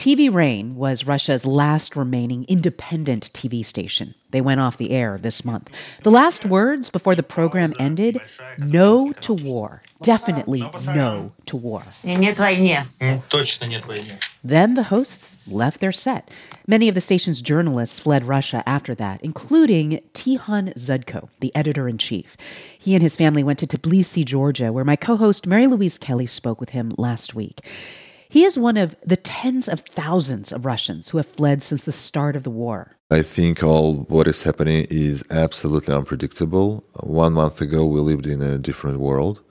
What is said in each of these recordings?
TV Rain was Russia's last remaining independent TV station. They went off the air this month. The last words before the program ended no to war. Definitely no to war. Then the hosts left their set. Many of the station's journalists fled Russia after that, including Tikhon Dzyadko, the editor in chief. He and his family went to Tbilisi, Georgia, where my co host Mary Louise Kelly spoke with him last week. He is one of the tens of thousands of Russians who have fled since the start of the war. I think all what is happening is absolutely unpredictable. One month ago, we lived in a different world.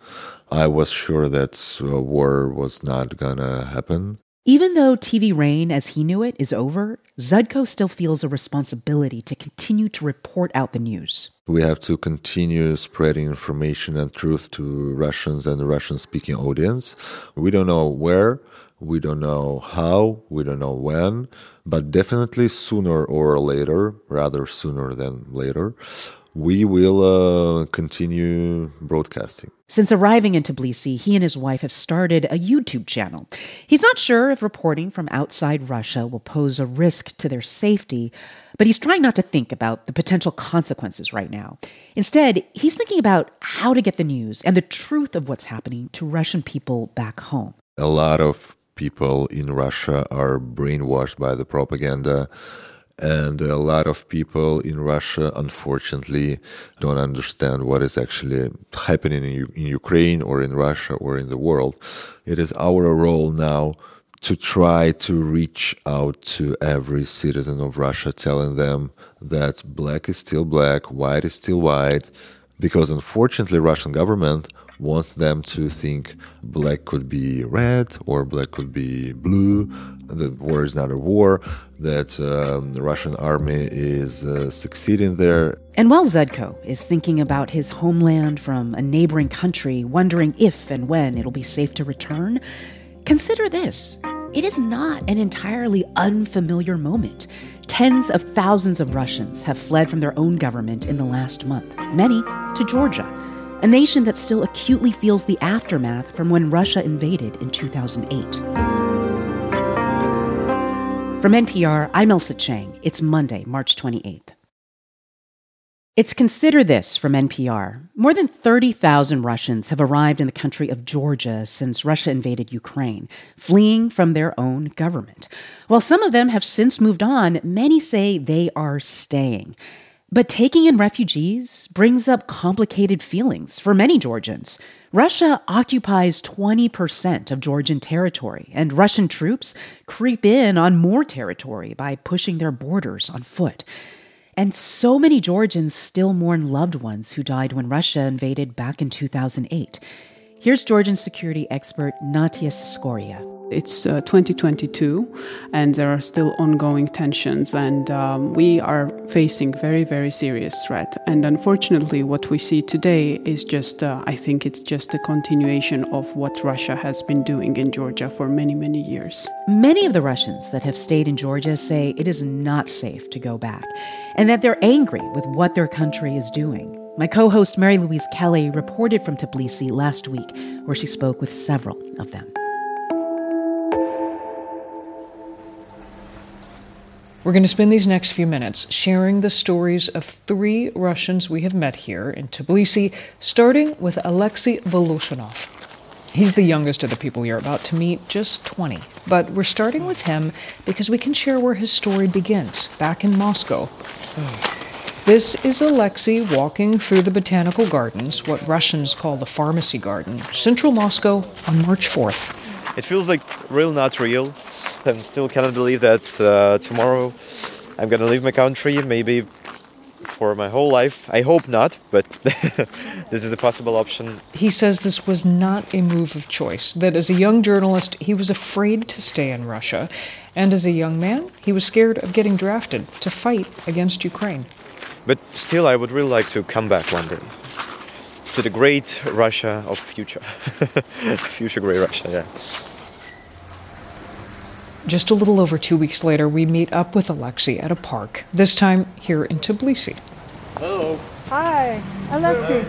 I was sure that war was not gonna happen. Even though TV Rain, as he knew it, is over, Dzyadko still feels a responsibility to continue to report out the news. We have to continue spreading information and truth to Russians and the Russian speaking audience. We don't know where, we don't know how, we don't know when, but definitely sooner or later, rather sooner than later, we will uh, continue broadcasting. Since arriving in Tbilisi, he and his wife have started a YouTube channel. He's not sure if reporting from outside Russia will pose a risk to their safety, but he's trying not to think about the potential consequences right now. Instead, he's thinking about how to get the news and the truth of what's happening to Russian people back home. A lot of people in Russia are brainwashed by the propaganda. And a lot of people in Russia, unfortunately, don't understand what is actually happening in, in Ukraine or in Russia or in the world. It is our role now to try to reach out to every citizen of Russia, telling them that black is still black, white is still white, because unfortunately, Russian government wants them to think black could be red or black could be blue, that war is not a war, that um, the Russian army is uh, succeeding there. And while Dzyadko is thinking about his homeland from a neighboring country, wondering if and when it'll be safe to return, consider this. It is not an entirely unfamiliar moment. Tens of thousands of Russians have fled from their own government in the last month, many to Georgia a nation that still acutely feels the aftermath from when Russia invaded in 2008. From NPR, I'm Ailsa Chang. It's Monday, March 28th. It's Consider This from NPR. More than 30,000 Russians have arrived in the country of Georgia since Russia invaded Ukraine, fleeing from their own government. While some of them have since moved on, many say they are staying. But taking in refugees brings up complicated feelings for many Georgians. Russia occupies 20% of Georgian territory, and Russian troops creep in on more territory by pushing their borders on foot. And so many Georgians still mourn loved ones who died when Russia invaded back in 2008. Here's Georgian security expert Natia Seskuria. It's uh, 2022, and there are still ongoing tensions, and um, we are facing very, very serious threat. And unfortunately, what we see today is just, uh, I think, it's just a continuation of what Russia has been doing in Georgia for many, many years. Many of the Russians that have stayed in Georgia say it is not safe to go back, and that they're angry with what their country is doing. My co host Mary Louise Kelly reported from Tbilisi last week, where she spoke with several of them. We're going to spend these next few minutes sharing the stories of three Russians we have met here in Tbilisi, starting with Alexei Voloshinov. He's the youngest of the people you're about to meet, just 20. But we're starting with him because we can share where his story begins, back in Moscow. This is Alexei walking through the botanical gardens, what Russians call the pharmacy garden, central Moscow, on March 4th. It feels like real, not real. I still cannot believe that uh, tomorrow I'm gonna leave my country, maybe for my whole life. I hope not, but this is a possible option. He says this was not a move of choice, that as a young journalist, he was afraid to stay in Russia, and as a young man, he was scared of getting drafted to fight against Ukraine. But still, I would really like to come back one day to the great Russia of future. future great Russia, yeah. Just a little over two weeks later, we meet up with Alexei at a park, this time here in Tbilisi. Hello. Hi, Alexei.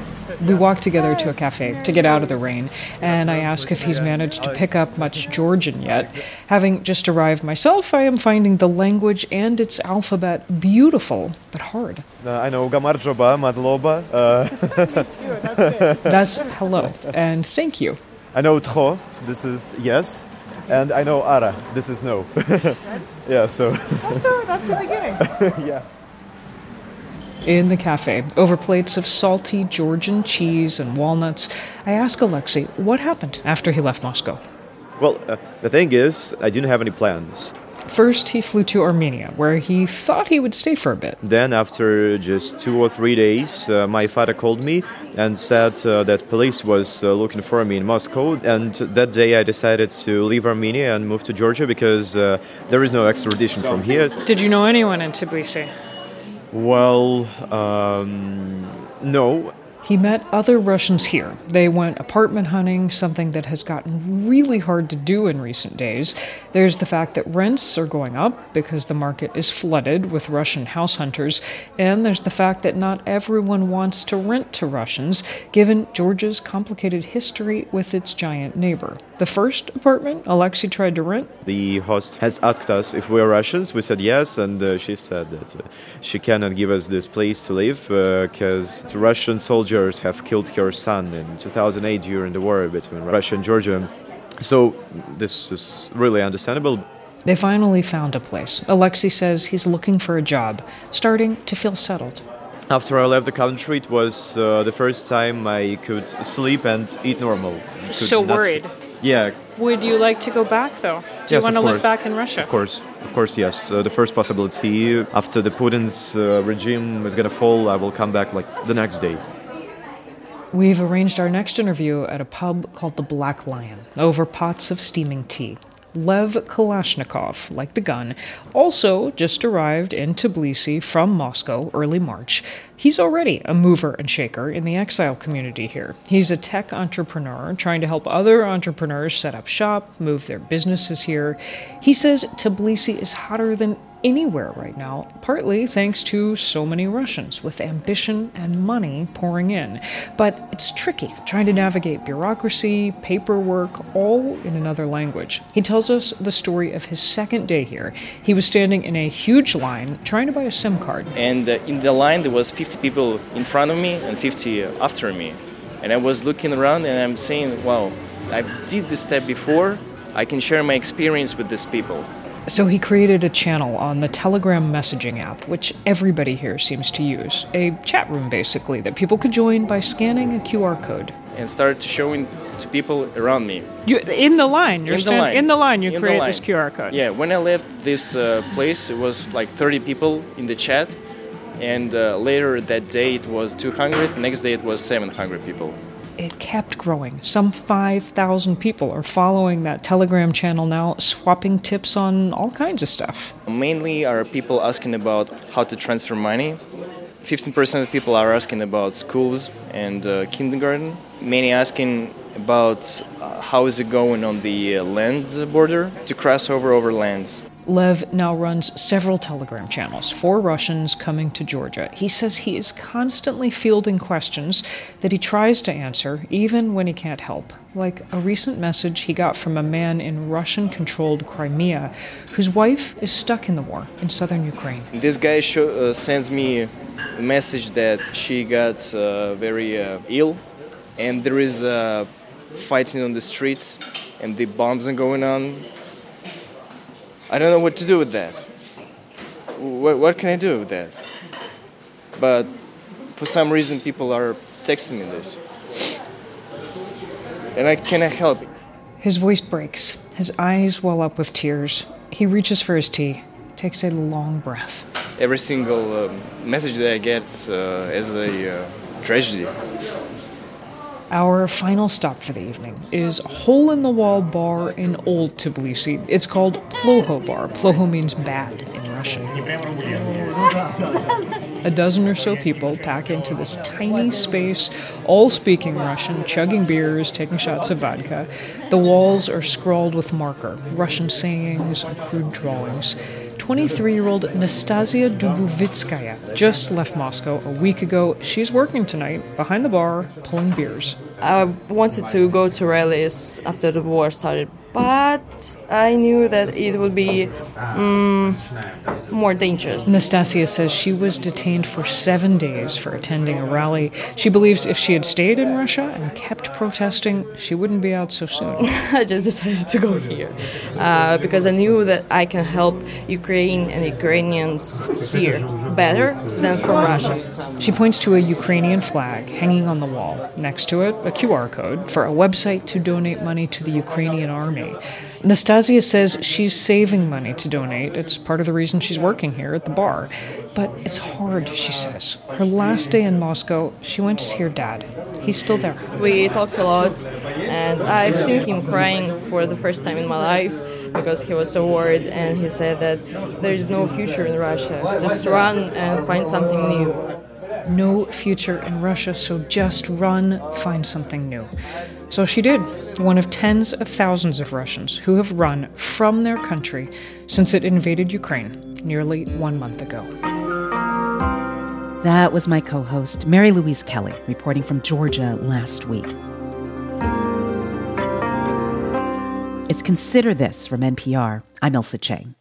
We walk together to a cafe to get out of the rain, and I ask if he's managed to pick up much Georgian yet. Having just arrived myself, I am finding the language and its alphabet beautiful, but hard. Uh, I know Gamarjoba, Madloba. Uh, That's hello, and thank you. I know Tro, this is yes. And I know Ara, this is no. yeah, so. That's a, that's a beginning. yeah. In the cafe, over plates of salty Georgian cheese and walnuts, I ask Alexei what happened after he left Moscow. Well, uh, the thing is, I didn't have any plans. First, he flew to Armenia, where he thought he would stay for a bit. Then, after just two or three days, uh, my father called me and said uh, that police was uh, looking for me in Moscow. And that day, I decided to leave Armenia and move to Georgia because uh, there is no extradition from here. Did you know anyone in Tbilisi? Well, um, no. He met other Russians here. They went apartment hunting, something that has gotten really hard to do in recent days. There's the fact that rents are going up because the market is flooded with Russian house hunters. And there's the fact that not everyone wants to rent to Russians, given Georgia's complicated history with its giant neighbor. The first apartment Alexei tried to rent. The host has asked us if we are Russians. We said yes, and uh, she said that uh, she cannot give us this place to live because the Russian soldiers have killed her son in 2008 during the war between Russia and Georgia. So this is really understandable. They finally found a place. Alexei says he's looking for a job, starting to feel settled. After I left the country, it was uh, the first time I could sleep and eat normal. Could So not- worried. Yeah, Would you like to go back, though? Do Yes, you want to live back in Russia? Of course, of course, yes. Uh, the first possibility after the Putin's uh, regime is gonna fall, I will come back like the next day. We've arranged our next interview at a pub called the Black Lion over pots of steaming tea. Lev Kalashnikov, like the gun, also just arrived in Tbilisi from Moscow early March. He's already a mover and shaker in the exile community here. He's a tech entrepreneur trying to help other entrepreneurs set up shop, move their businesses here. He says Tbilisi is hotter than anywhere right now, partly thanks to so many Russians with ambition and money pouring in. But it's tricky trying to navigate bureaucracy, paperwork, all in another language. He tells us the story of his second day here. He was standing in a huge line trying to buy a SIM card. and uh, in the line there was 50 people in front of me and 50 after me and i was looking around and i'm saying wow i did this step before i can share my experience with these people So he created a channel on the Telegram messaging app, which everybody here seems to use. A chat room, basically, that people could join by scanning a QR code. and started showing to people around me You, in the line. You're in the line In the line, you In create line. this QR code. yeah when i left this uh, place it was like 30 people in the chat and uh, later that day it was 200 next day it was 700 people It kept growing. Some 5,000 people are following that Telegram channel now, swapping tips on all kinds of stuff. Mainly are people asking about how to transfer money. 15% of people are asking about schools and uh, kindergarten. Many asking about uh, how is it going on the uh, land border to cross over over lands. Lev now runs several Telegram channels for Russians coming to Georgia. He says he is constantly fielding questions that he tries to answer, even when he can't help. Like a recent message he got from a man in Russian controlled Crimea whose wife is stuck in the war in southern Ukraine. This guy show, uh, sends me a message that she got uh, very uh, ill, and there is uh, fighting on the streets, and the bombs are going on. I don't know what to do with that. What, what can I do with that? But for some reason, people are texting me this, and I cannot help it. His voice breaks. His eyes well up with tears. He reaches for his tea, takes a long breath. Every single um, message that I get uh, is a uh, tragedy. Our final stop for the evening is hole in the wall bar in Old Tbilisi. It's called Ploho Bar. Ploho means bad in Russian. a dozen or so people pack into this tiny space, all speaking Russian, chugging beers, taking shots of vodka. The walls are scrawled with marker, Russian sayings and crude drawings. 23 year old Nastasia Dubovitskaya just left Moscow a week ago. She's working tonight behind the bar, pulling beers. I wanted to go to rallies after the war started, but I knew that it would be um, more dangerous. Nastasia says she was detained for seven days for attending a rally. She believes if she had stayed in Russia and kept protesting, she wouldn't be out so soon. I just decided to go here uh, because I knew that I can help Ukraine and Ukrainians here better than from Russia. She points to a Ukrainian flag hanging on the wall. Next to it, a QR code for a website to donate money to the Ukrainian army. Nastasia says she's saving money to donate. It's part of the reason she's working here at the bar. But it's hard, she says. Her last day in Moscow, she went to see her dad. He's still there. We talked a lot, and I've seen him crying for the first time in my life because he was so worried and he said that there is no future in Russia. Just run and find something new. No future in Russia, so just run, find something new. So she did, one of tens of thousands of Russians who have run from their country since it invaded Ukraine nearly one month ago. That was my co host, Mary Louise Kelly, reporting from Georgia last week. It's Consider This from NPR. I'm Ailsa Chang.